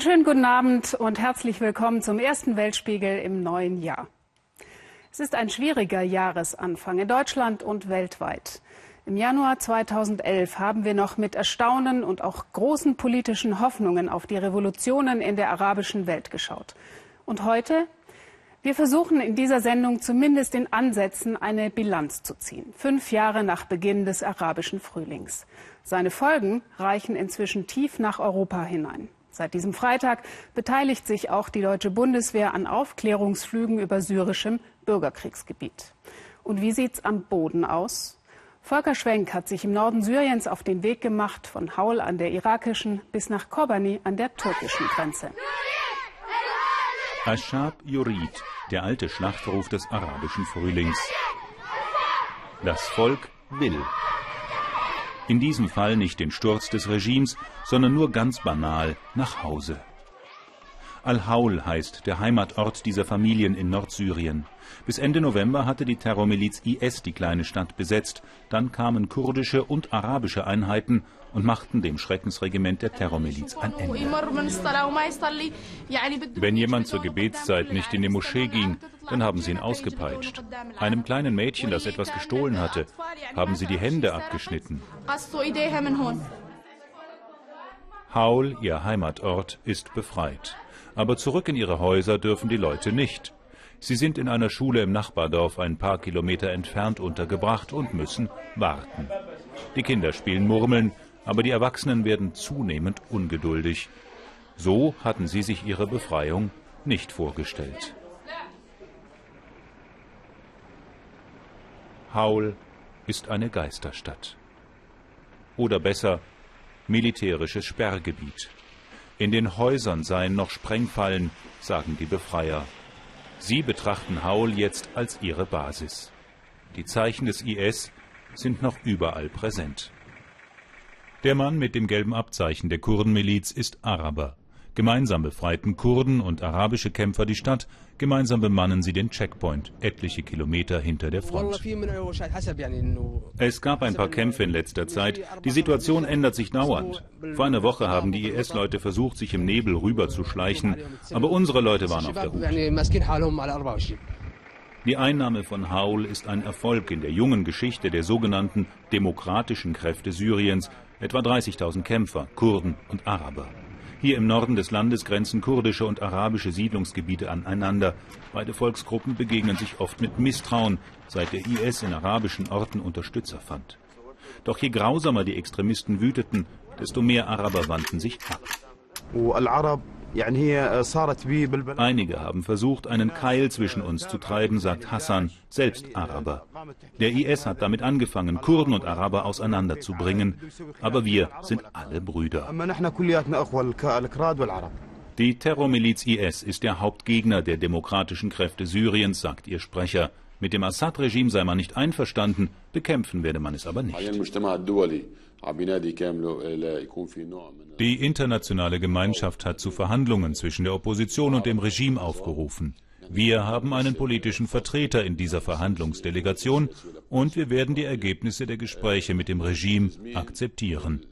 Einen schönen guten Abend und herzlich willkommen zum ersten Weltspiegel im neuen Jahr. Es ist ein schwieriger Jahresanfang in Deutschland und weltweit. Im Januar 2011 haben wir noch mit Erstaunen und auch großen politischen Hoffnungen auf die Revolutionen in der arabischen Welt geschaut. Und heute? Wir versuchen in dieser Sendung zumindest in Ansätzen eine Bilanz zu ziehen. Fünf Jahre nach Beginn des arabischen Frühlings. Seine Folgen reichen inzwischen tief nach Europa hinein. Seit diesem Freitag beteiligt sich auch die deutsche Bundeswehr an Aufklärungsflügen über syrischem Bürgerkriegsgebiet. Und wie sieht's am Boden aus? Volker Schwenk hat sich im Norden Syriens auf den Weg gemacht, von Haul an der irakischen bis nach Kobani an der türkischen Grenze. Ashab Yurid, der alte Schlachtruf des arabischen Frühlings. Das Volk will. In diesem Fall nicht den Sturz des Regimes, sondern nur ganz banal nach Hause. Al-Haul heißt der Heimatort dieser Familien in Nordsyrien. Bis Ende November hatte die Terrormiliz IS die kleine Stadt besetzt. Dann kamen kurdische und arabische Einheiten und machten dem Schreckensregiment der Terrormiliz ein Ende. Wenn jemand zur Gebetszeit nicht in die Moschee ging, dann haben sie ihn ausgepeitscht. Einem kleinen Mädchen, das etwas gestohlen hatte, haben sie die Hände abgeschnitten. Haul, ihr Heimatort, ist befreit. Aber zurück in ihre Häuser dürfen die Leute nicht. Sie sind in einer Schule im Nachbardorf ein paar Kilometer entfernt untergebracht und müssen warten. Die Kinder spielen Murmeln, aber die Erwachsenen werden zunehmend ungeduldig. So hatten sie sich ihre Befreiung nicht vorgestellt. Haul ist eine Geisterstadt. Oder besser, militärisches Sperrgebiet. In den Häusern seien noch Sprengfallen, sagen die Befreier. Sie betrachten Haul jetzt als ihre Basis. Die Zeichen des IS sind noch überall präsent. Der Mann mit dem gelben Abzeichen der Kurdenmiliz ist Araber. Gemeinsam befreiten Kurden und arabische Kämpfer die Stadt, gemeinsam bemannen sie den Checkpoint, etliche Kilometer hinter der Front. Es gab ein paar Kämpfe in letzter Zeit. Die Situation ändert sich dauernd. Vor einer Woche haben die IS-Leute versucht, sich im Nebel rüberzuschleichen, aber unsere Leute waren auf der Hut. Die Einnahme von Haul ist ein Erfolg in der jungen Geschichte der sogenannten demokratischen Kräfte Syriens, etwa 30.000 Kämpfer, Kurden und Araber. Hier im Norden des Landes grenzen kurdische und arabische Siedlungsgebiete aneinander. Beide Volksgruppen begegnen sich oft mit Misstrauen, seit der IS in arabischen Orten Unterstützer fand. Doch je grausamer die Extremisten wüteten, desto mehr Araber wandten sich ab. Einige haben versucht, einen Keil zwischen uns zu treiben, sagt Hassan, selbst Araber. Der IS hat damit angefangen, Kurden und Araber auseinanderzubringen. Aber wir sind alle Brüder. Die Terrormiliz IS ist der Hauptgegner der demokratischen Kräfte Syriens, sagt ihr Sprecher. Mit dem Assad-Regime sei man nicht einverstanden, bekämpfen werde man es aber nicht. Die internationale Gemeinschaft hat zu Verhandlungen zwischen der Opposition und dem Regime aufgerufen. Wir haben einen politischen Vertreter in dieser Verhandlungsdelegation und wir werden die Ergebnisse der Gespräche mit dem Regime akzeptieren.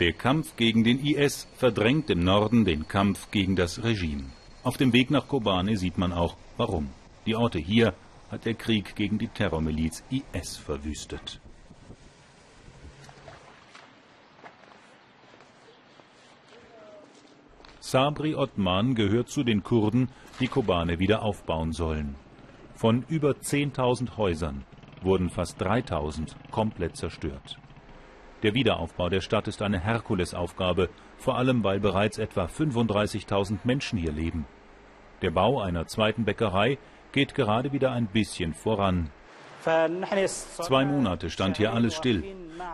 Der Kampf gegen den IS verdrängt im Norden den Kampf gegen das Regime. Auf dem Weg nach Kobane sieht man auch, warum. Die Orte hier hat der Krieg gegen die Terrormiliz IS verwüstet. Sabri Othman gehört zu den Kurden, die Kobane wieder aufbauen sollen. Von über 10.000 Häusern wurden fast 3.000 komplett zerstört. Der Wiederaufbau der Stadt ist eine Herkulesaufgabe, vor allem weil bereits etwa 35.000 Menschen hier leben. Der Bau einer zweiten Bäckerei geht gerade wieder ein bisschen voran. Zwei Monate stand hier alles still.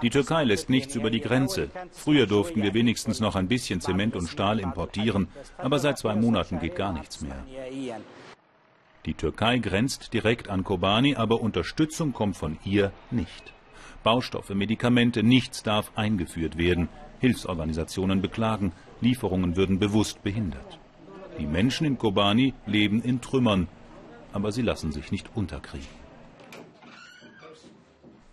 Die Türkei lässt nichts über die Grenze. Früher durften wir wenigstens noch ein bisschen Zement und Stahl importieren, aber seit zwei Monaten geht gar nichts mehr. Die Türkei grenzt direkt an Kobani, aber Unterstützung kommt von ihr nicht. Baustoffe, Medikamente, nichts darf eingeführt werden. Hilfsorganisationen beklagen, Lieferungen würden bewusst behindert. Die Menschen in Kobani leben in Trümmern, aber sie lassen sich nicht unterkriegen.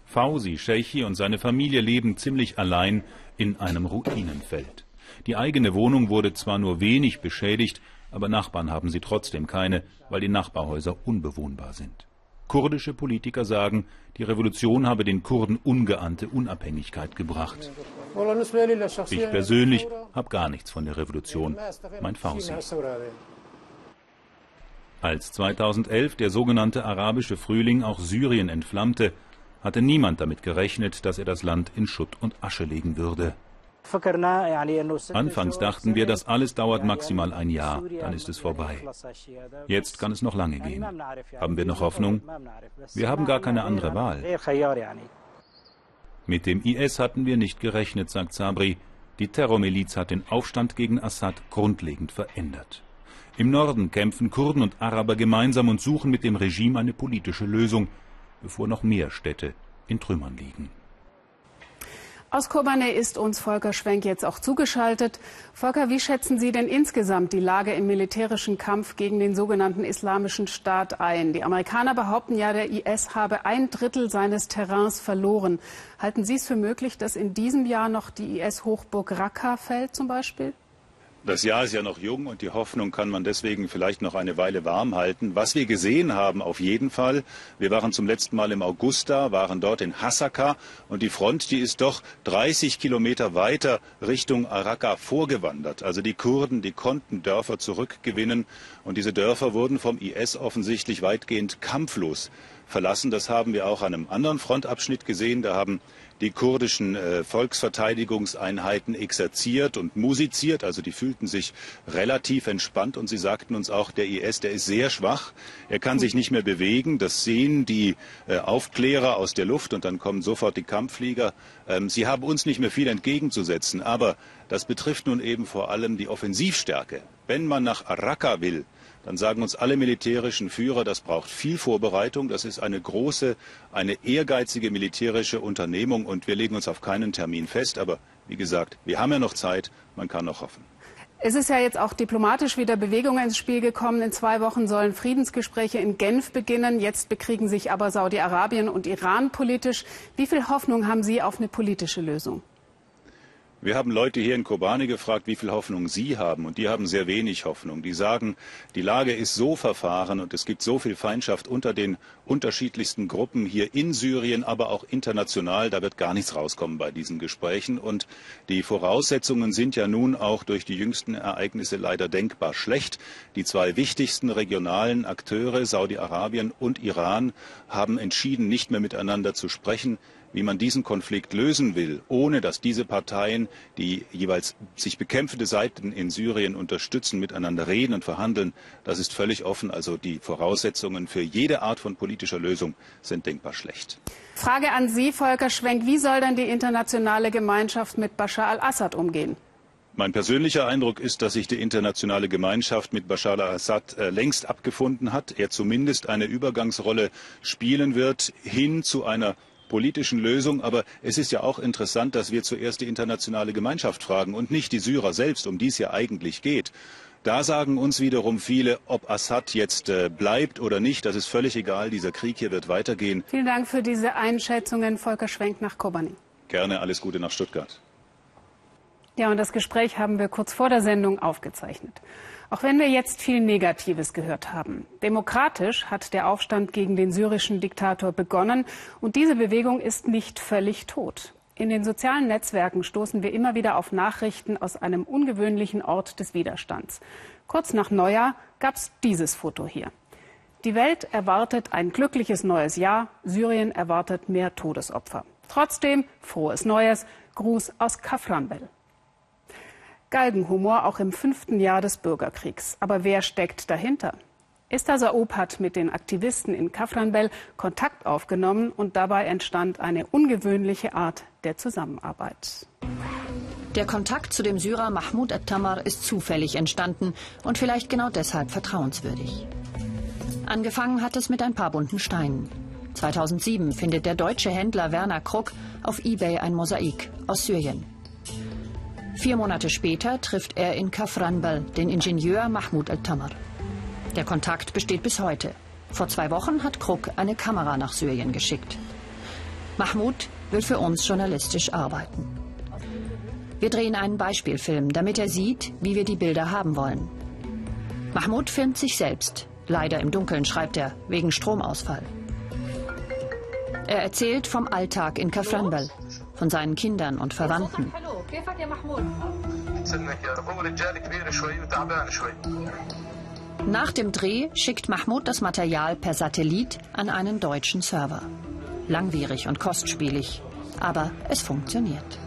Fausi Sheikhi und seine Familie leben ziemlich allein in einem Ruinenfeld. Die eigene Wohnung wurde zwar nur wenig beschädigt, aber Nachbarn haben sie trotzdem keine, weil die Nachbarhäuser unbewohnbar sind. Kurdische Politiker sagen, die Revolution habe den Kurden ungeahnte Unabhängigkeit gebracht. Ich persönlich habe gar nichts von der Revolution, meint Fausi. Als 2011 der sogenannte arabische Frühling auch Syrien entflammte, hatte niemand damit gerechnet, dass er das Land in Schutt und Asche legen würde. Anfangs dachten wir, das alles dauert maximal ein Jahr, dann ist es vorbei. Jetzt kann es noch lange gehen. Haben wir noch Hoffnung? Wir haben gar keine andere Wahl. Mit dem IS hatten wir nicht gerechnet, sagt Sabri. Die Terrormiliz hat den Aufstand gegen Assad grundlegend verändert. Im Norden kämpfen Kurden und Araber gemeinsam und suchen mit dem Regime eine politische Lösung, bevor noch mehr Städte in Trümmern liegen. Aus Kobane ist uns Volker Schwenk jetzt auch zugeschaltet. Volker, wie schätzen Sie denn insgesamt die Lage im militärischen Kampf gegen den sogenannten Islamischen Staat ein? Die Amerikaner behaupten ja, der IS habe ein Drittel seines Terrains verloren. Halten Sie es für möglich, dass in diesem Jahr noch die IS-Hochburg Raqqa fällt zum Beispiel? Das Jahr ist ja noch jung und die Hoffnung kann man deswegen vielleicht noch eine Weile warm halten. Was wir gesehen haben, auf jeden Fall, wir waren zum letzten Mal im August da, waren dort in Hasaka und die Front, die ist doch 30 Kilometer weiter Richtung Araka vorgewandert. Also die Kurden, die konnten Dörfer zurückgewinnen und diese Dörfer wurden vom IS offensichtlich weitgehend kampflos verlassen. Das haben wir auch an einem anderen Frontabschnitt gesehen. Da haben die kurdischen äh, Volksverteidigungseinheiten exerziert und musiziert. Also die fühlten sich relativ entspannt und sie sagten uns auch, der IS, der ist sehr schwach. Er kann sich nicht mehr bewegen. Das sehen die äh, Aufklärer aus der Luft und dann kommen sofort die Kampfflieger. Ähm, sie haben uns nicht mehr viel entgegenzusetzen. Aber das betrifft nun eben vor allem die Offensivstärke. Wenn man nach Raqqa will, dann sagen uns alle militärischen Führer, das braucht viel Vorbereitung, das ist eine große, eine ehrgeizige militärische Unternehmung und wir legen uns auf keinen Termin fest. Aber wie gesagt, wir haben ja noch Zeit, man kann noch hoffen. Es ist ja jetzt auch diplomatisch wieder Bewegung ins Spiel gekommen. In zwei Wochen sollen Friedensgespräche in Genf beginnen. Jetzt bekriegen sich aber Saudi-Arabien und Iran politisch. Wie viel Hoffnung haben Sie auf eine politische Lösung? Wir haben Leute hier in Kobane gefragt, wie viel Hoffnung sie haben. Und die haben sehr wenig Hoffnung. Die sagen, die Lage ist so verfahren und es gibt so viel Feindschaft unter den unterschiedlichsten Gruppen hier in Syrien, aber auch international. Da wird gar nichts rauskommen bei diesen Gesprächen. Und die Voraussetzungen sind ja nun auch durch die jüngsten Ereignisse leider denkbar schlecht. Die zwei wichtigsten regionalen Akteure, Saudi-Arabien und Iran, haben entschieden, nicht mehr miteinander zu sprechen wie man diesen Konflikt lösen will, ohne dass diese Parteien, die jeweils sich bekämpfende Seiten in Syrien unterstützen, miteinander reden und verhandeln, das ist völlig offen. Also die Voraussetzungen für jede Art von politischer Lösung sind denkbar schlecht. Frage an Sie, Volker Schwenk. Wie soll denn die internationale Gemeinschaft mit Bashar al-Assad umgehen? Mein persönlicher Eindruck ist, dass sich die internationale Gemeinschaft mit Bashar al-Assad äh, längst abgefunden hat. Er zumindest eine Übergangsrolle spielen wird hin zu einer politischen Lösung. Aber es ist ja auch interessant, dass wir zuerst die internationale Gemeinschaft fragen und nicht die Syrer selbst, um die es ja eigentlich geht. Da sagen uns wiederum viele, ob Assad jetzt äh, bleibt oder nicht, das ist völlig egal. Dieser Krieg hier wird weitergehen. Vielen Dank für diese Einschätzungen. Volker Schwenk nach Kobani. Gerne, alles Gute nach Stuttgart. Ja, und das Gespräch haben wir kurz vor der Sendung aufgezeichnet. Auch wenn wir jetzt viel Negatives gehört haben. Demokratisch hat der Aufstand gegen den syrischen Diktator begonnen und diese Bewegung ist nicht völlig tot. In den sozialen Netzwerken stoßen wir immer wieder auf Nachrichten aus einem ungewöhnlichen Ort des Widerstands. Kurz nach Neujahr gab es dieses Foto hier. Die Welt erwartet ein glückliches neues Jahr, Syrien erwartet mehr Todesopfer. Trotzdem frohes Neues, Gruß aus Kafranbel. Galgenhumor auch im fünften Jahr des Bürgerkriegs. Aber wer steckt dahinter? Esther Saoub hat mit den Aktivisten in Kafranbel Kontakt aufgenommen und dabei entstand eine ungewöhnliche Art der Zusammenarbeit. Der Kontakt zu dem Syrer Mahmoud Attamar ist zufällig entstanden und vielleicht genau deshalb vertrauenswürdig. Angefangen hat es mit ein paar bunten Steinen. 2007 findet der deutsche Händler Werner Kruck auf eBay ein Mosaik aus Syrien. Vier Monate später trifft er in Kafranbal den Ingenieur Mahmoud al-Tamar. Der Kontakt besteht bis heute. Vor zwei Wochen hat Kruk eine Kamera nach Syrien geschickt. Mahmoud will für uns journalistisch arbeiten. Wir drehen einen Beispielfilm, damit er sieht, wie wir die Bilder haben wollen. Mahmoud filmt sich selbst. Leider im Dunkeln, schreibt er, wegen Stromausfall. Er erzählt vom Alltag in Kafranbel, von seinen Kindern und Verwandten. Nach dem Dreh schickt Mahmoud das Material per Satellit an einen deutschen Server. Langwierig und kostspielig, aber es funktioniert.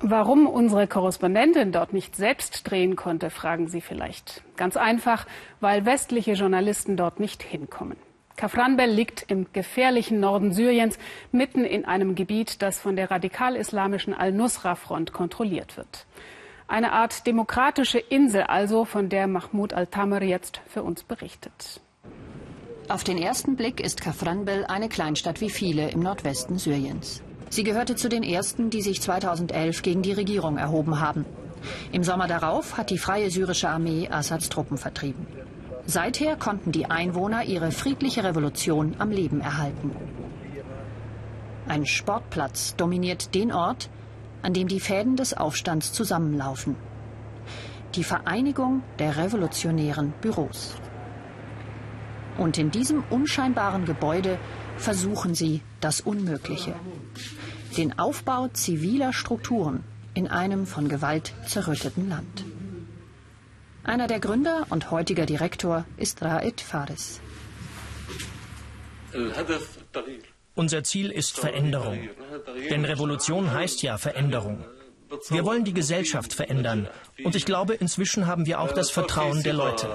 Warum unsere Korrespondentin dort nicht selbst drehen konnte, fragen Sie vielleicht. Ganz einfach, weil westliche Journalisten dort nicht hinkommen. Kafranbel liegt im gefährlichen Norden Syriens, mitten in einem Gebiet, das von der radikal-islamischen Al-Nusra-Front kontrolliert wird. Eine Art demokratische Insel also, von der Mahmoud al-Tamer jetzt für uns berichtet. Auf den ersten Blick ist Kafranbel eine Kleinstadt wie viele im Nordwesten Syriens. Sie gehörte zu den ersten, die sich 2011 gegen die Regierung erhoben haben. Im Sommer darauf hat die Freie Syrische Armee Assads Truppen vertrieben. Seither konnten die Einwohner ihre friedliche Revolution am Leben erhalten. Ein Sportplatz dominiert den Ort, an dem die Fäden des Aufstands zusammenlaufen. Die Vereinigung der revolutionären Büros. Und in diesem unscheinbaren Gebäude versuchen sie das Unmögliche. Den Aufbau ziviler Strukturen in einem von Gewalt zerrütteten Land. Einer der Gründer und heutiger Direktor ist Raed Fares. Unser Ziel ist Veränderung. Denn Revolution heißt ja Veränderung. Wir wollen die Gesellschaft verändern. Und ich glaube, inzwischen haben wir auch das Vertrauen der Leute.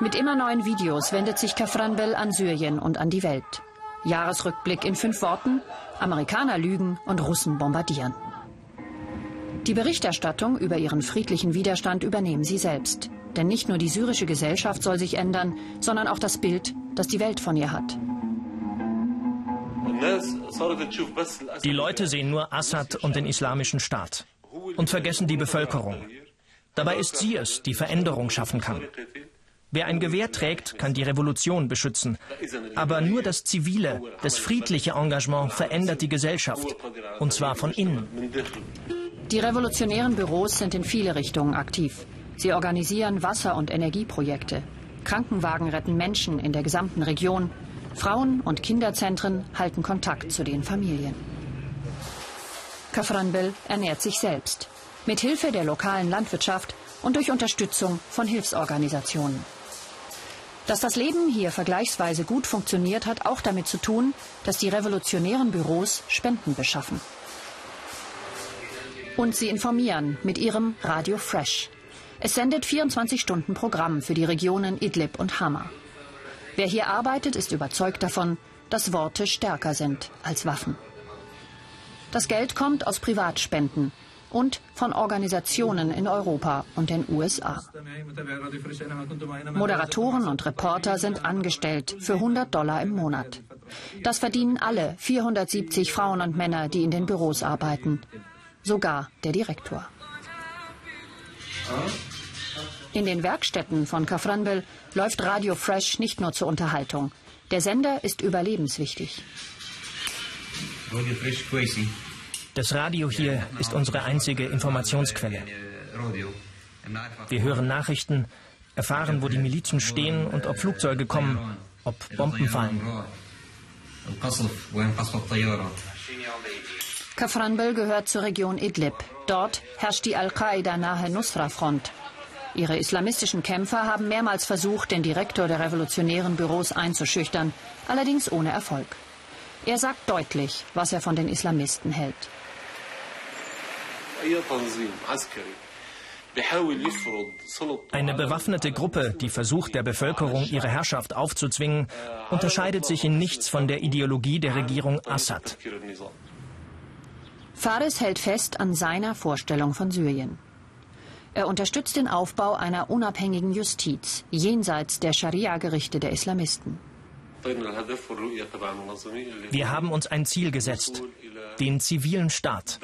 Mit immer neuen Videos wendet sich Kafranbel an Syrien und an die Welt. Jahresrückblick in fünf Worten. Amerikaner lügen und Russen bombardieren. Die Berichterstattung über ihren friedlichen Widerstand übernehmen sie selbst. Denn nicht nur die syrische Gesellschaft soll sich ändern, sondern auch das Bild, das die Welt von ihr hat. Die Leute sehen nur Assad und den islamischen Staat und vergessen die Bevölkerung. Dabei ist sie es, die Veränderung schaffen kann. Wer ein Gewehr trägt, kann die Revolution beschützen. Aber nur das zivile, das friedliche Engagement verändert die Gesellschaft. Und zwar von innen. Die revolutionären Büros sind in viele Richtungen aktiv. Sie organisieren Wasser- und Energieprojekte. Krankenwagen retten Menschen in der gesamten Region. Frauen- und Kinderzentren halten Kontakt zu den Familien. Kafranbel ernährt sich selbst. Mit Hilfe der lokalen Landwirtschaft und durch Unterstützung von Hilfsorganisationen. Dass das Leben hier vergleichsweise gut funktioniert, hat auch damit zu tun, dass die revolutionären Büros Spenden beschaffen. Und sie informieren mit ihrem Radio Fresh. Es sendet 24 Stunden Programm für die Regionen Idlib und Hama. Wer hier arbeitet, ist überzeugt davon, dass Worte stärker sind als Waffen. Das Geld kommt aus Privatspenden und von Organisationen in Europa und den USA. Moderatoren und Reporter sind angestellt für 100 Dollar im Monat. Das verdienen alle 470 Frauen und Männer, die in den Büros arbeiten sogar der Direktor. In den Werkstätten von Kafranbel läuft Radio Fresh nicht nur zur Unterhaltung. Der Sender ist überlebenswichtig. Das Radio hier ist unsere einzige Informationsquelle. Wir hören Nachrichten, erfahren, wo die Milizen stehen und ob Flugzeuge kommen, ob Bomben fallen. Kafranbel gehört zur Region Idlib. Dort herrscht die Al-Qaida-nahe Nusra-Front. Ihre islamistischen Kämpfer haben mehrmals versucht, den Direktor der revolutionären Büros einzuschüchtern, allerdings ohne Erfolg. Er sagt deutlich, was er von den Islamisten hält. Eine bewaffnete Gruppe, die versucht, der Bevölkerung ihre Herrschaft aufzuzwingen, unterscheidet sich in nichts von der Ideologie der Regierung Assad. Fares hält fest an seiner Vorstellung von Syrien. Er unterstützt den Aufbau einer unabhängigen Justiz jenseits der Scharia-Gerichte der Islamisten. Wir haben uns ein Ziel gesetzt, den zivilen Staat,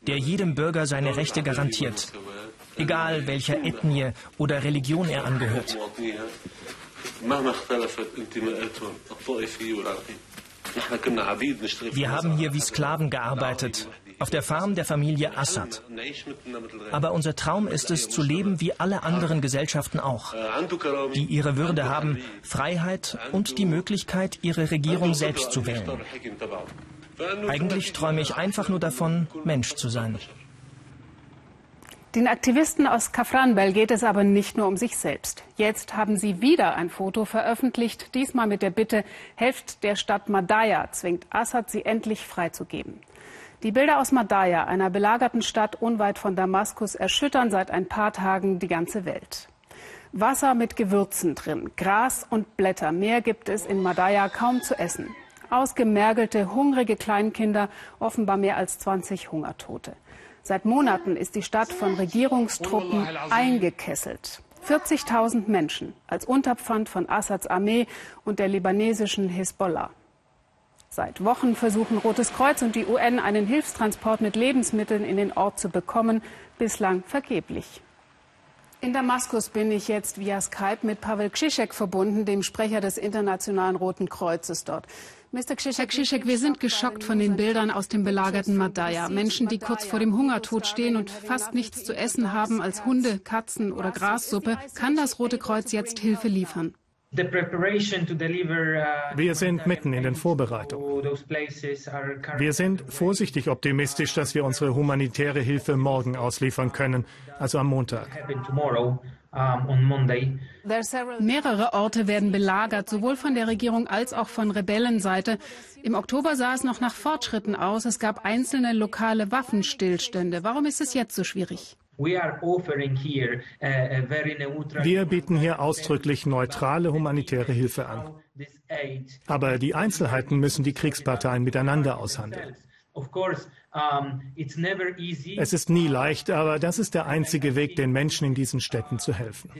der jedem Bürger seine Rechte garantiert, egal welcher Ethnie oder Religion er angehört. Wir haben hier wie Sklaven gearbeitet, auf der Farm der Familie Assad. Aber unser Traum ist es, zu leben wie alle anderen Gesellschaften auch, die ihre Würde haben, Freiheit und die Möglichkeit, ihre Regierung selbst zu wählen. Eigentlich träume ich einfach nur davon, Mensch zu sein. Den Aktivisten aus Kafranbel geht es aber nicht nur um sich selbst. Jetzt haben sie wieder ein Foto veröffentlicht, diesmal mit der Bitte, helft der Stadt Madaya, zwingt Assad, sie endlich freizugeben. Die Bilder aus Madaya, einer belagerten Stadt unweit von Damaskus, erschüttern seit ein paar Tagen die ganze Welt. Wasser mit Gewürzen drin, Gras und Blätter, mehr gibt es in Madaya kaum zu essen. Ausgemergelte, hungrige Kleinkinder, offenbar mehr als 20 Hungertote. Seit Monaten ist die Stadt von Regierungstruppen eingekesselt. 40.000 Menschen als Unterpfand von Assads Armee und der libanesischen Hisbollah. Seit Wochen versuchen Rotes Kreuz und die UN einen Hilfstransport mit Lebensmitteln in den Ort zu bekommen, bislang vergeblich. In Damaskus bin ich jetzt via Skype mit Pavel Krzyzek verbunden, dem Sprecher des Internationalen Roten Kreuzes dort. Herr Krzyzek, wir sind geschockt von den Bildern aus dem belagerten Madaya. Menschen, die kurz vor dem Hungertod stehen und fast nichts zu essen haben als Hunde, Katzen oder Grassuppe. Kann das Rote Kreuz jetzt Hilfe liefern? Uh, wir sind mitten in den Vorbereitungen. Wir sind vorsichtig optimistisch, dass wir unsere humanitäre Hilfe morgen ausliefern können, also am Montag. Mehrere Orte werden belagert, sowohl von der Regierung als auch von Rebellenseite. Im Oktober sah es noch nach Fortschritten aus. Es gab einzelne lokale Waffenstillstände. Warum ist es jetzt so schwierig? Wir bieten hier ausdrücklich neutrale humanitäre Hilfe an. Aber die Einzelheiten müssen die Kriegsparteien miteinander aushandeln. Es ist nie leicht, aber das ist der einzige Weg, den Menschen in diesen Städten zu helfen.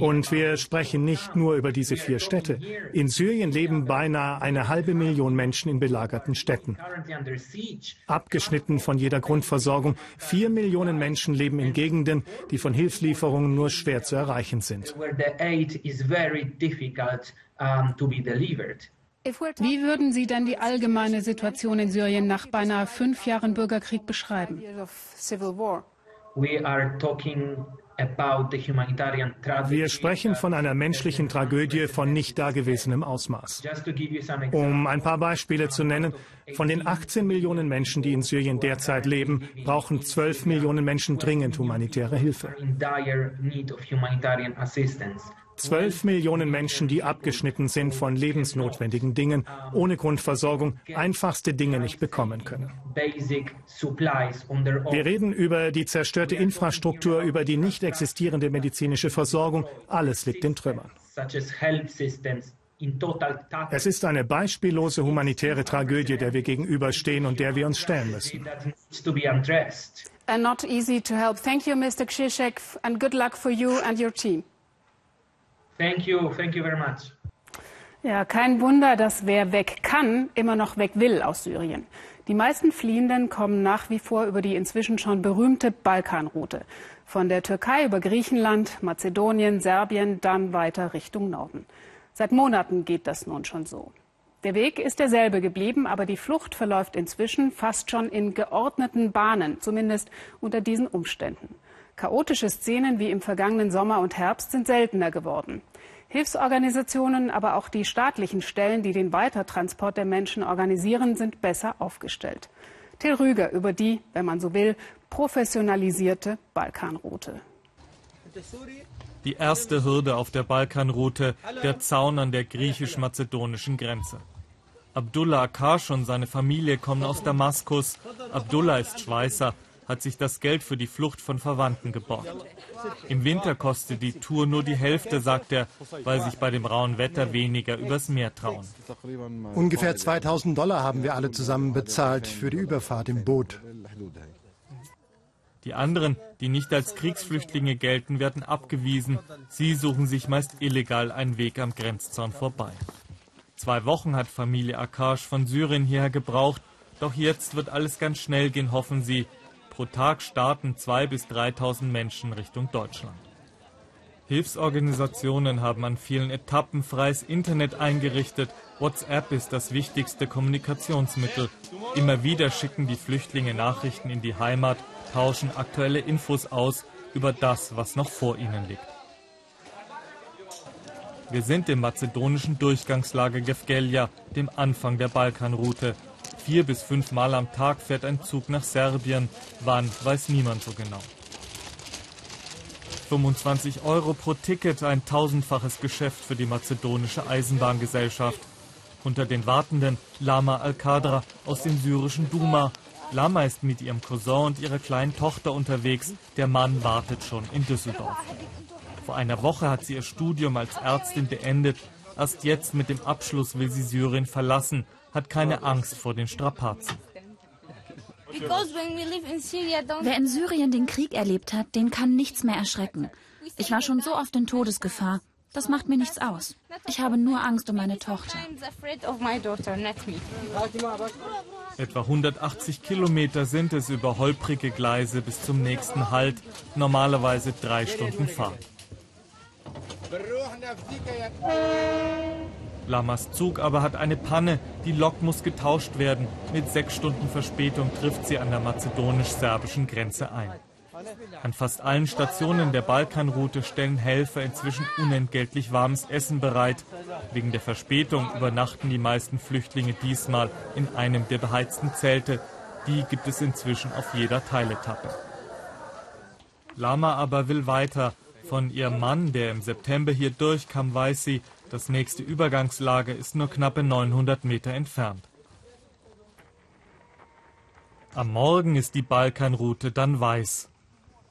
Und wir sprechen nicht nur über diese vier Städte. In Syrien leben beinahe eine halbe Million Menschen in belagerten Städten. Abgeschnitten von jeder Grundversorgung. Vier Millionen Menschen leben in Gegenden, die von Hilfslieferungen nur schwer zu erreichen sind. Wie würden Sie denn die allgemeine Situation in Syrien nach beinahe fünf Jahren Bürgerkrieg beschreiben? Wir sprechen von einer menschlichen Tragödie von nicht dagewesenem Ausmaß. Um ein paar Beispiele zu nennen, von den 18 Millionen Menschen, die in Syrien derzeit leben, brauchen 12 Millionen Menschen dringend humanitäre Hilfe. 12 Millionen Menschen, die abgeschnitten sind von lebensnotwendigen Dingen, ohne Grundversorgung, einfachste Dinge nicht bekommen können. Wir reden über die zerstörte Infrastruktur, über die nicht existierende medizinische Versorgung. Alles liegt in Trümmern. Es ist eine beispiellose humanitäre Tragödie, der wir gegenüberstehen und der wir uns stellen müssen. And not easy to help. Thank you, Mr. Krzyzek, and good luck for you and your team. Thank you, thank you very much. Ja, kein Wunder, dass wer weg kann, immer noch weg will aus Syrien. Die meisten Fliehenden kommen nach wie vor über die inzwischen schon berühmte Balkanroute. Von der Türkei über Griechenland, Mazedonien, Serbien, dann weiter Richtung Norden. Seit Monaten geht das nun schon so. Der Weg ist derselbe geblieben, aber die Flucht verläuft inzwischen fast schon in geordneten Bahnen, zumindest unter diesen Umständen. Chaotische Szenen wie im vergangenen Sommer und Herbst sind seltener geworden. Hilfsorganisationen, aber auch die staatlichen Stellen, die den Weitertransport der Menschen organisieren, sind besser aufgestellt. Till Rüger über die, wenn man so will, professionalisierte Balkanroute. Die erste Hürde auf der Balkanroute, der Zaun an der griechisch-mazedonischen Grenze. Abdullah Akash und seine Familie kommen aus Damaskus. Abdullah ist Schweißer hat sich das Geld für die Flucht von Verwandten geborgt. Im Winter kostet die Tour nur die Hälfte, sagt er, weil sich bei dem rauen Wetter weniger übers Meer trauen. Ungefähr 2000 Dollar haben wir alle zusammen bezahlt für die Überfahrt im Boot. Die anderen, die nicht als Kriegsflüchtlinge gelten, werden abgewiesen. Sie suchen sich meist illegal einen Weg am Grenzzaun vorbei. Zwei Wochen hat Familie Akash von Syrien hierher gebraucht, doch jetzt wird alles ganz schnell gehen, hoffen sie. Pro Tag starten 2.000 bis 3.000 Menschen Richtung Deutschland. Hilfsorganisationen haben an vielen Etappen freies Internet eingerichtet. WhatsApp ist das wichtigste Kommunikationsmittel. Immer wieder schicken die Flüchtlinge Nachrichten in die Heimat, tauschen aktuelle Infos aus über das, was noch vor ihnen liegt. Wir sind im mazedonischen Durchgangslager Gefgelja, dem Anfang der Balkanroute. Vier bis fünf Mal am Tag fährt ein Zug nach Serbien. Wann, weiß niemand so genau. 25 Euro pro Ticket, ein tausendfaches Geschäft für die mazedonische Eisenbahngesellschaft. Unter den Wartenden Lama Al-Qadra aus dem syrischen Duma. Lama ist mit ihrem Cousin und ihrer kleinen Tochter unterwegs. Der Mann wartet schon in Düsseldorf. Vor einer Woche hat sie ihr Studium als Ärztin beendet. Erst jetzt mit dem Abschluss will sie Syrien verlassen, hat keine Angst vor den Strapazen. Wer in Syrien den Krieg erlebt hat, den kann nichts mehr erschrecken. Ich war schon so oft in Todesgefahr. Das macht mir nichts aus. Ich habe nur Angst um meine Tochter. Etwa 180 Kilometer sind es über holprige Gleise bis zum nächsten Halt. Normalerweise drei Stunden Fahrt. Lamas Zug aber hat eine Panne. Die Lok muss getauscht werden. Mit sechs Stunden Verspätung trifft sie an der mazedonisch-serbischen Grenze ein. An fast allen Stationen der Balkanroute stellen Helfer inzwischen unentgeltlich warmes Essen bereit. Wegen der Verspätung übernachten die meisten Flüchtlinge diesmal in einem der beheizten Zelte. Die gibt es inzwischen auf jeder Teiletappe. Lama aber will weiter. Von ihrem Mann, der im September hier durchkam, weiß sie, das nächste Übergangslager ist nur knappe 900 Meter entfernt. Am Morgen ist die Balkanroute dann weiß.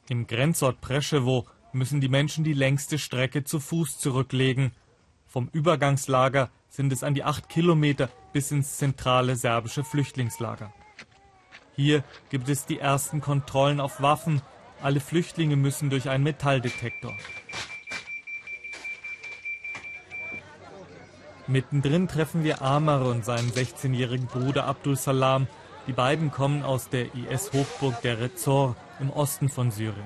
Im Grenzort Preschewo müssen die Menschen die längste Strecke zu Fuß zurücklegen. Vom Übergangslager sind es an die acht Kilometer bis ins zentrale serbische Flüchtlingslager. Hier gibt es die ersten Kontrollen auf Waffen. Alle Flüchtlinge müssen durch einen Metalldetektor. Mittendrin treffen wir Amar und seinen 16-jährigen Bruder Abdul Salam. Die beiden kommen aus der IS-Hochburg der Rezor im Osten von Syrien.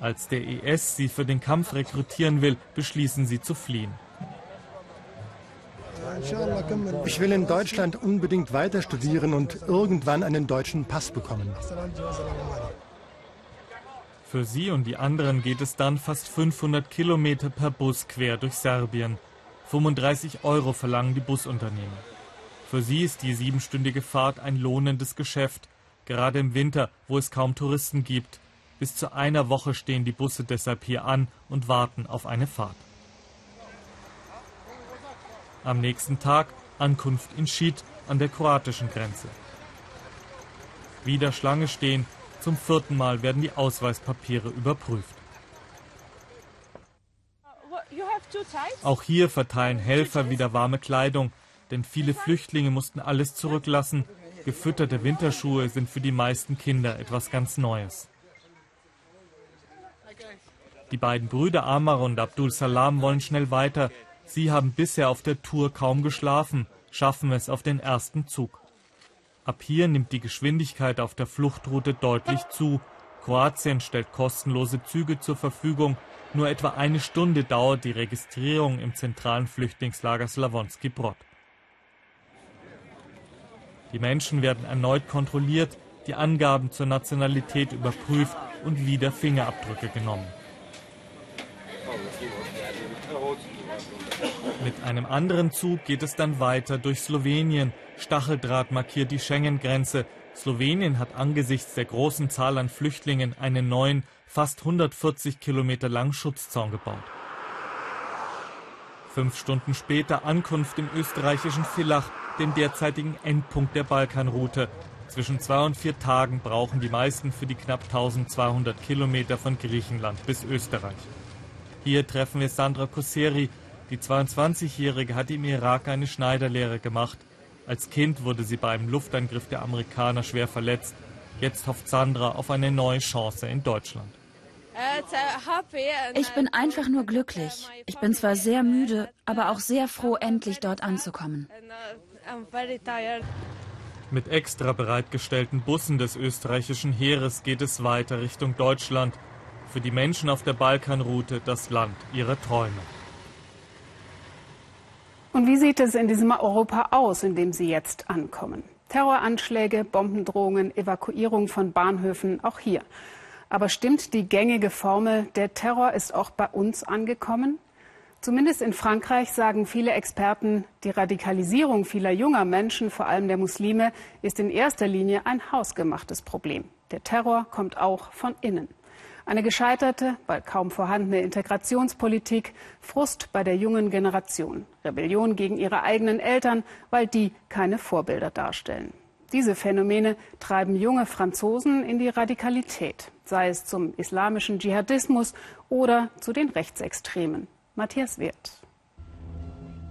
Als der IS sie für den Kampf rekrutieren will, beschließen sie zu fliehen. Ich will in Deutschland unbedingt weiter studieren und irgendwann einen deutschen Pass bekommen. Für sie und die anderen geht es dann fast 500 Kilometer per Bus quer durch Serbien. 35 Euro verlangen die Busunternehmer. Für sie ist die siebenstündige Fahrt ein lohnendes Geschäft, gerade im Winter, wo es kaum Touristen gibt. Bis zu einer Woche stehen die Busse deshalb hier an und warten auf eine Fahrt. Am nächsten Tag Ankunft in Schied an der kroatischen Grenze. Wieder Schlange stehen, zum vierten Mal werden die Ausweispapiere überprüft. Auch hier verteilen Helfer wieder warme Kleidung, denn viele Flüchtlinge mussten alles zurücklassen. Gefütterte Winterschuhe sind für die meisten Kinder etwas ganz Neues. Die beiden Brüder Amar und Abdul Salam wollen schnell weiter. Sie haben bisher auf der Tour kaum geschlafen, schaffen es auf den ersten Zug. Ab hier nimmt die Geschwindigkeit auf der Fluchtroute deutlich zu. Kroatien stellt kostenlose Züge zur Verfügung nur etwa eine Stunde dauert die Registrierung im zentralen Flüchtlingslager Slavonski Brod. Die Menschen werden erneut kontrolliert, die Angaben zur Nationalität überprüft und wieder Fingerabdrücke genommen. Mit einem anderen Zug geht es dann weiter durch Slowenien. Stacheldraht markiert die Schengen-Grenze. Slowenien hat angesichts der großen Zahl an Flüchtlingen einen neuen fast 140 Kilometer langen Schutzzaun gebaut. Fünf Stunden später Ankunft im österreichischen Villach, dem derzeitigen Endpunkt der Balkanroute. Zwischen zwei und vier Tagen brauchen die meisten für die knapp 1200 Kilometer von Griechenland bis Österreich. Hier treffen wir Sandra Kosseri. Die 22-Jährige hat im Irak eine Schneiderlehre gemacht. Als Kind wurde sie bei einem Luftangriff der Amerikaner schwer verletzt. Jetzt hofft Sandra auf eine neue Chance in Deutschland. Ich bin einfach nur glücklich. Ich bin zwar sehr müde, aber auch sehr froh, endlich dort anzukommen. Mit extra bereitgestellten Bussen des österreichischen Heeres geht es weiter Richtung Deutschland. Für die Menschen auf der Balkanroute das Land ihrer Träume. Und wie sieht es in diesem Europa aus, in dem Sie jetzt ankommen? Terroranschläge, Bombendrohungen, Evakuierung von Bahnhöfen, auch hier. Aber stimmt die gängige Formel, der Terror ist auch bei uns angekommen? Zumindest in Frankreich sagen viele Experten, die Radikalisierung vieler junger Menschen, vor allem der Muslime, ist in erster Linie ein hausgemachtes Problem. Der Terror kommt auch von innen. Eine gescheiterte, bald kaum vorhandene Integrationspolitik, Frust bei der jungen Generation, Rebellion gegen ihre eigenen Eltern, weil die keine Vorbilder darstellen. Diese Phänomene treiben junge Franzosen in die Radikalität, sei es zum islamischen Dschihadismus oder zu den Rechtsextremen. Matthias Wirth.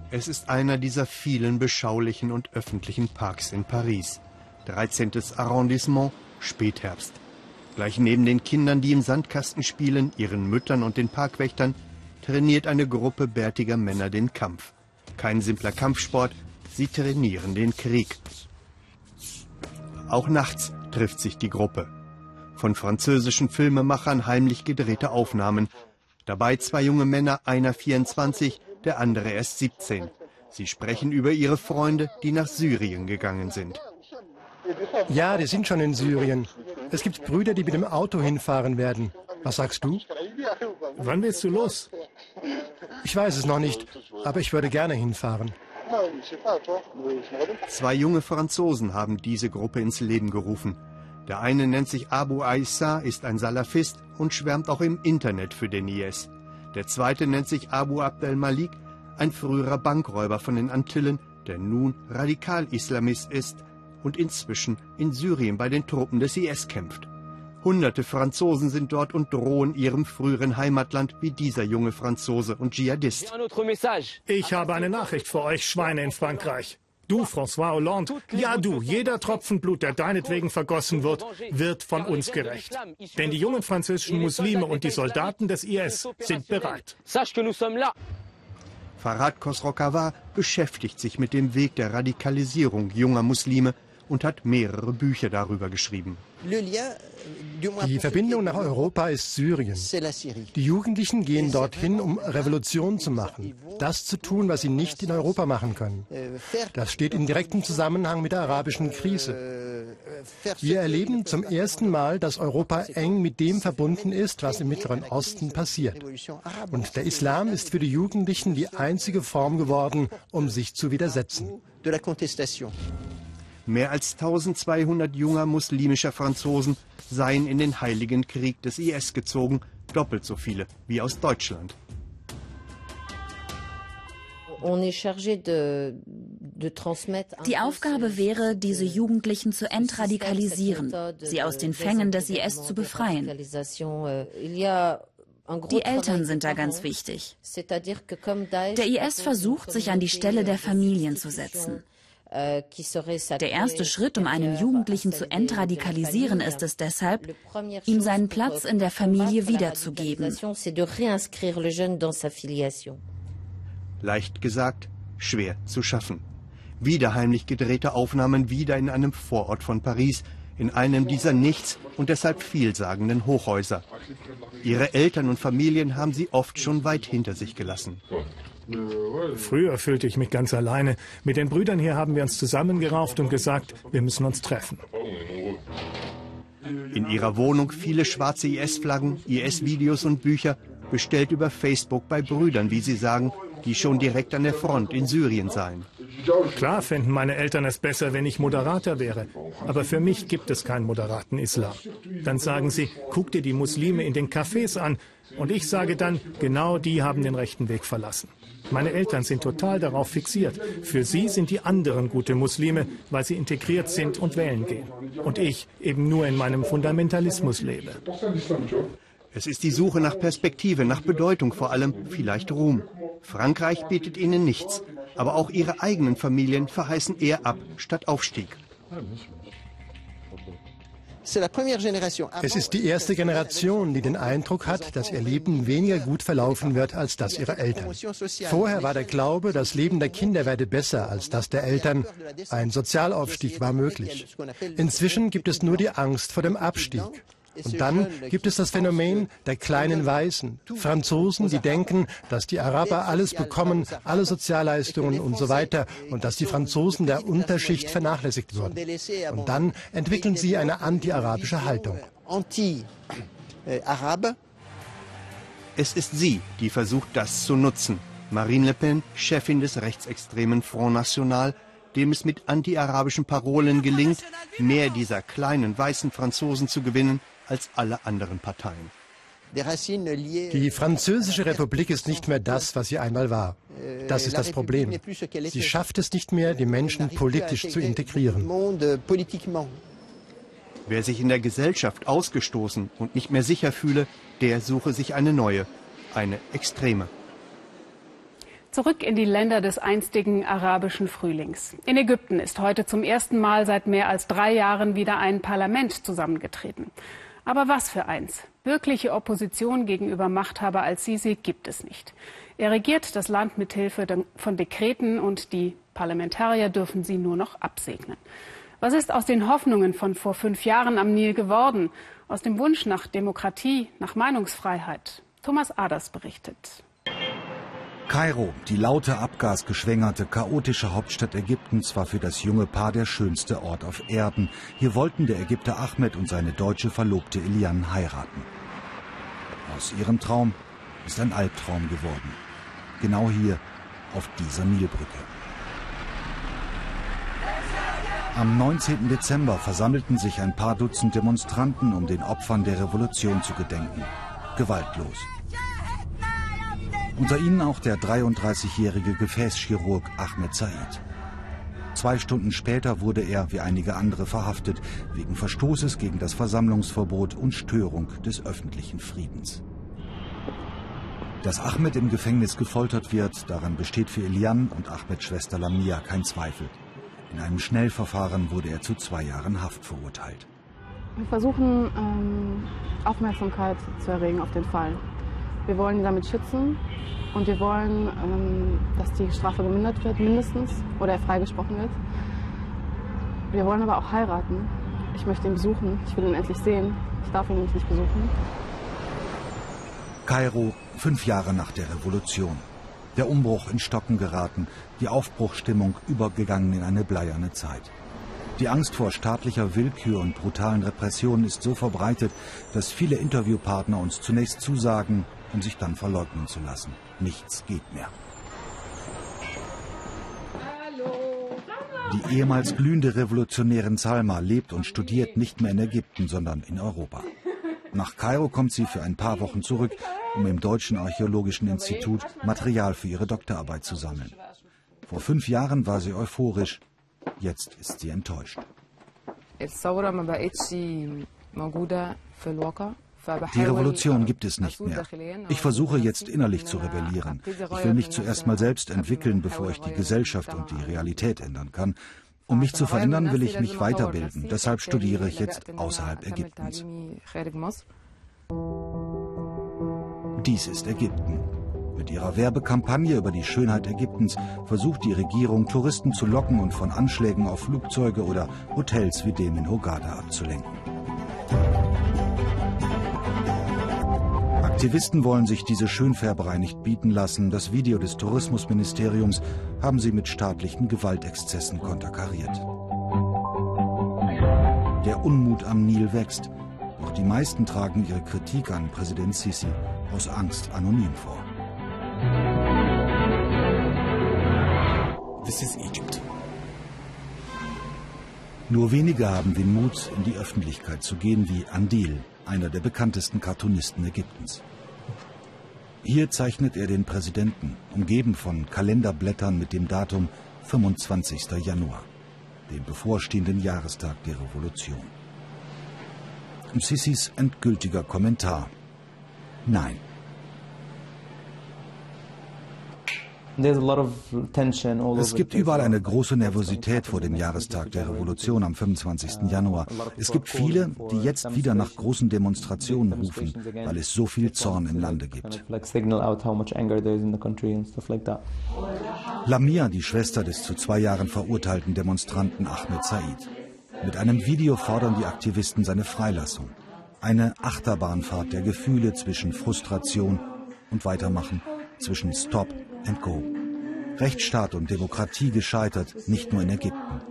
Es ist einer dieser vielen beschaulichen und öffentlichen Parks in Paris. 13. Arrondissement, Spätherbst. Gleich neben den Kindern, die im Sandkasten spielen, ihren Müttern und den Parkwächtern, trainiert eine Gruppe bärtiger Männer den Kampf. Kein simpler Kampfsport, sie trainieren den Krieg. Auch nachts trifft sich die Gruppe. Von französischen Filmemachern heimlich gedrehte Aufnahmen, Dabei zwei junge Männer, einer 24, der andere erst 17. Sie sprechen über ihre Freunde, die nach Syrien gegangen sind. Ja, die sind schon in Syrien. Es gibt Brüder, die mit dem Auto hinfahren werden. Was sagst du? Wann willst du los? Ich weiß es noch nicht, aber ich würde gerne hinfahren. Zwei junge Franzosen haben diese Gruppe ins Leben gerufen. Der eine nennt sich Abu Aissa, ist ein Salafist und schwärmt auch im Internet für den IS. Der zweite nennt sich Abu Abdel Malik, ein früherer Bankräuber von den Antillen, der nun Radikal-Islamist ist und inzwischen in Syrien bei den Truppen des IS kämpft. Hunderte Franzosen sind dort und drohen ihrem früheren Heimatland wie dieser junge Franzose und Dschihadist. Ich habe eine Nachricht für euch, Schweine in Frankreich. Du, François Hollande, ja du, jeder Tropfen Blut, der deinetwegen vergossen wird, wird von uns gerecht. Denn die jungen französischen Muslime und die Soldaten des IS sind bereit. Farad Khosrokawa beschäftigt sich mit dem Weg der Radikalisierung junger Muslime und hat mehrere Bücher darüber geschrieben. Die Verbindung nach Europa ist Syrien. Die Jugendlichen gehen dorthin, um Revolution zu machen. Das zu tun, was sie nicht in Europa machen können. Das steht in direktem Zusammenhang mit der arabischen Krise. Wir erleben zum ersten Mal, dass Europa eng mit dem verbunden ist, was im Mittleren Osten passiert. Und der Islam ist für die Jugendlichen die einzige Form geworden, um sich zu widersetzen. Mehr als 1200 junger muslimischer Franzosen seien in den Heiligen Krieg des IS gezogen, doppelt so viele wie aus Deutschland. Die Aufgabe wäre, diese Jugendlichen zu entradikalisieren, sie aus den Fängen des IS zu befreien. Die Eltern sind da ganz wichtig. Der IS versucht, sich an die Stelle der Familien zu setzen. Der erste Schritt, um einen Jugendlichen zu entradikalisieren, ist es deshalb, ihm seinen Platz in der Familie wiederzugeben. Leicht gesagt, schwer zu schaffen. Wieder heimlich gedrehte Aufnahmen wieder in einem Vorort von Paris, in einem dieser nichts und deshalb vielsagenden Hochhäuser. Ihre Eltern und Familien haben sie oft schon weit hinter sich gelassen. Früher fühlte ich mich ganz alleine. Mit den Brüdern hier haben wir uns zusammengerauft und gesagt, wir müssen uns treffen. In ihrer Wohnung viele schwarze IS-Flaggen, IS-Videos und Bücher, bestellt über Facebook bei Brüdern, wie sie sagen, die schon direkt an der Front in Syrien seien. Klar fänden meine Eltern es besser, wenn ich Moderater wäre. Aber für mich gibt es keinen moderaten Islam. Dann sagen sie, guck dir die Muslime in den Cafés an. Und ich sage dann, genau die haben den rechten Weg verlassen. Meine Eltern sind total darauf fixiert. Für sie sind die anderen gute Muslime, weil sie integriert sind und wählen gehen. Und ich eben nur in meinem Fundamentalismus lebe. Es ist die Suche nach Perspektive, nach Bedeutung vor allem, vielleicht Ruhm. Frankreich bietet ihnen nichts, aber auch ihre eigenen Familien verheißen eher Ab statt Aufstieg. Es ist die erste Generation, die den Eindruck hat, dass ihr Leben weniger gut verlaufen wird als das ihrer Eltern. Vorher war der Glaube, das Leben der Kinder werde besser als das der Eltern. Ein Sozialaufstieg war möglich. Inzwischen gibt es nur die Angst vor dem Abstieg. Und dann gibt es das Phänomen der kleinen Weißen. Franzosen, die denken, dass die Araber alles bekommen, alle Sozialleistungen und so weiter und dass die Franzosen der Unterschicht vernachlässigt wurden. Und dann entwickeln sie eine anti-arabische Haltung. Es ist sie, die versucht, das zu nutzen. Marine Le Pen, Chefin des rechtsextremen Front National, dem es mit anti-arabischen Parolen gelingt, mehr dieser kleinen weißen Franzosen zu gewinnen, als alle anderen Parteien. Die Französische Republik ist nicht mehr das, was sie einmal war. Das ist das Problem. Sie schafft es nicht mehr, die Menschen politisch zu integrieren. Wer sich in der Gesellschaft ausgestoßen und nicht mehr sicher fühle, der suche sich eine neue, eine extreme. Zurück in die Länder des einstigen arabischen Frühlings. In Ägypten ist heute zum ersten Mal seit mehr als drei Jahren wieder ein Parlament zusammengetreten. Aber was für eins. Wirkliche Opposition gegenüber Machthaber als Sisi gibt es nicht. Er regiert das Land mit Hilfe von Dekreten und die Parlamentarier dürfen sie nur noch absegnen. Was ist aus den Hoffnungen von vor fünf Jahren am Nil geworden? Aus dem Wunsch nach Demokratie, nach Meinungsfreiheit? Thomas Aders berichtet. Kairo, die laute, abgasgeschwängerte, chaotische Hauptstadt Ägyptens, war für das junge Paar der schönste Ort auf Erden. Hier wollten der Ägypter Ahmed und seine deutsche Verlobte Elian heiraten. Aus ihrem Traum ist ein Albtraum geworden. Genau hier, auf dieser Nilbrücke. Am 19. Dezember versammelten sich ein paar Dutzend Demonstranten, um den Opfern der Revolution zu gedenken. Gewaltlos. Unter ihnen auch der 33-jährige Gefäßchirurg Ahmed Said. Zwei Stunden später wurde er, wie einige andere, verhaftet, wegen Verstoßes gegen das Versammlungsverbot und Störung des öffentlichen Friedens. Dass Ahmed im Gefängnis gefoltert wird, daran besteht für Elian und Ahmeds Schwester Lamia kein Zweifel. In einem Schnellverfahren wurde er zu zwei Jahren Haft verurteilt. Wir versuchen, ähm, Aufmerksamkeit zu erregen auf den Fall. Wir wollen ihn damit schützen und wir wollen, ähm, dass die Strafe gemindert wird, mindestens, oder er freigesprochen wird. Wir wollen aber auch heiraten. Ich möchte ihn besuchen. Ich will ihn endlich sehen. Ich darf ihn nämlich nicht besuchen. Kairo, fünf Jahre nach der Revolution. Der Umbruch in Stocken geraten, die Aufbruchstimmung übergegangen in eine bleierne Zeit. Die Angst vor staatlicher Willkür und brutalen Repressionen ist so verbreitet, dass viele Interviewpartner uns zunächst zusagen, um sich dann verleugnen zu lassen. Nichts geht mehr. Die ehemals glühende Revolutionärin Salma lebt und studiert nicht mehr in Ägypten, sondern in Europa. Nach Kairo kommt sie für ein paar Wochen zurück, um im Deutschen Archäologischen Institut Material für ihre Doktorarbeit zu sammeln. Vor fünf Jahren war sie euphorisch, jetzt ist sie enttäuscht. Die Revolution gibt es nicht mehr. Ich versuche jetzt innerlich zu rebellieren. Ich will mich zuerst mal selbst entwickeln, bevor ich die Gesellschaft und die Realität ändern kann. Um mich zu verändern, will ich mich weiterbilden. Deshalb studiere ich jetzt außerhalb Ägyptens. Dies ist Ägypten. Mit ihrer Werbekampagne über die Schönheit Ägyptens versucht die Regierung, Touristen zu locken und von Anschlägen auf Flugzeuge oder Hotels wie dem in Hogada abzulenken. Aktivisten wollen sich diese Schönfärberei nicht bieten lassen. Das Video des Tourismusministeriums haben sie mit staatlichen Gewaltexzessen konterkariert. Der Unmut am Nil wächst. Doch die meisten tragen ihre Kritik an Präsident Sisi aus Angst anonym vor. This is Egypt. Nur wenige haben den Mut, in die Öffentlichkeit zu gehen, wie Andil, einer der bekanntesten Cartoonisten Ägyptens. Hier zeichnet er den Präsidenten, umgeben von Kalenderblättern mit dem Datum 25. Januar, dem bevorstehenden Jahrestag der Revolution. Sissis endgültiger Kommentar. Nein. Es gibt überall eine große Nervosität vor dem Jahrestag der Revolution am 25. Januar. Es gibt viele, die jetzt wieder nach großen Demonstrationen rufen, weil es so viel Zorn im Lande gibt. Lamia, die Schwester des zu zwei Jahren verurteilten Demonstranten Ahmed Said. Mit einem Video fordern die Aktivisten seine Freilassung. Eine Achterbahnfahrt der Gefühle zwischen Frustration und Weitermachen, zwischen Stop Go. Rechtsstaat und Demokratie gescheitert, nicht nur in Ägypten.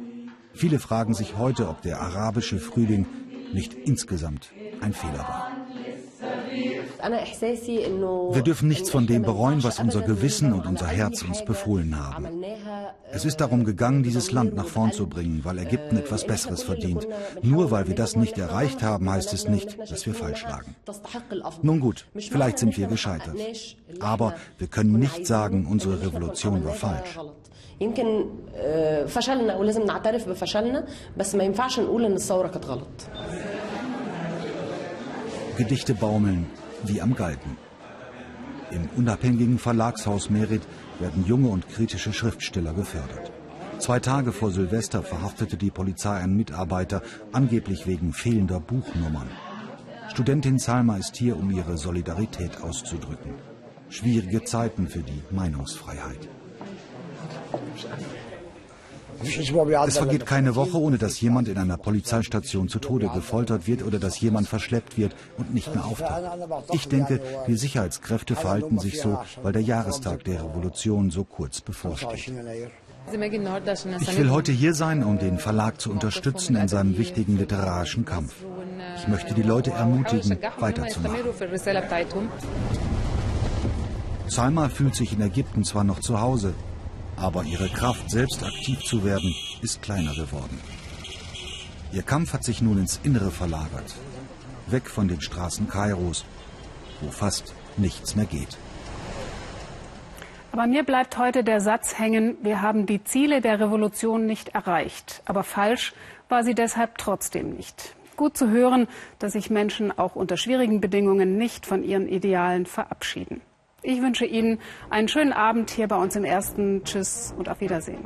Viele fragen sich heute, ob der arabische Frühling nicht insgesamt ein Fehler war. Wir dürfen nichts von dem bereuen, was unser Gewissen und unser Herz uns befohlen haben. Es ist darum gegangen, dieses Land nach vorn zu bringen, weil Ägypten etwas Besseres verdient. Nur weil wir das nicht erreicht haben, heißt es nicht, dass wir falsch lagen. Nun gut, vielleicht sind wir gescheitert. Aber wir können nicht sagen, unsere Revolution war falsch. يمكن فشلنا ولازم نعترف بفشلنا بس ما ينفعش نقول ان الثوره كانت غلط Gedichte baumeln wie am Galgen. Im unabhängigen Verlagshaus Merit werden junge und kritische Schriftsteller gefördert. Zwei Tage vor Silvester verhaftete die Polizei einen Mitarbeiter, angeblich wegen fehlender Buchnummern. Studentin Salma ist hier, um ihre Solidarität auszudrücken. Schwierige Zeiten für die Meinungsfreiheit. Es vergeht keine Woche, ohne dass jemand in einer Polizeistation zu Tode gefoltert wird oder dass jemand verschleppt wird und nicht mehr auftaucht. Ich denke, die Sicherheitskräfte verhalten sich so, weil der Jahrestag der Revolution so kurz bevorsteht. Ich will heute hier sein, um den Verlag zu unterstützen in seinem wichtigen literarischen Kampf. Ich möchte die Leute ermutigen, weiterzumachen. Salma fühlt sich in Ägypten zwar noch zu Hause, aber ihre Kraft, selbst aktiv zu werden, ist kleiner geworden. Ihr Kampf hat sich nun ins Innere verlagert, weg von den Straßen Kairos, wo fast nichts mehr geht. Aber mir bleibt heute der Satz hängen, wir haben die Ziele der Revolution nicht erreicht. Aber falsch war sie deshalb trotzdem nicht. Gut zu hören, dass sich Menschen auch unter schwierigen Bedingungen nicht von ihren Idealen verabschieden. Ich wünsche Ihnen einen schönen Abend hier bei uns im Ersten. Tschüss und auf Wiedersehen.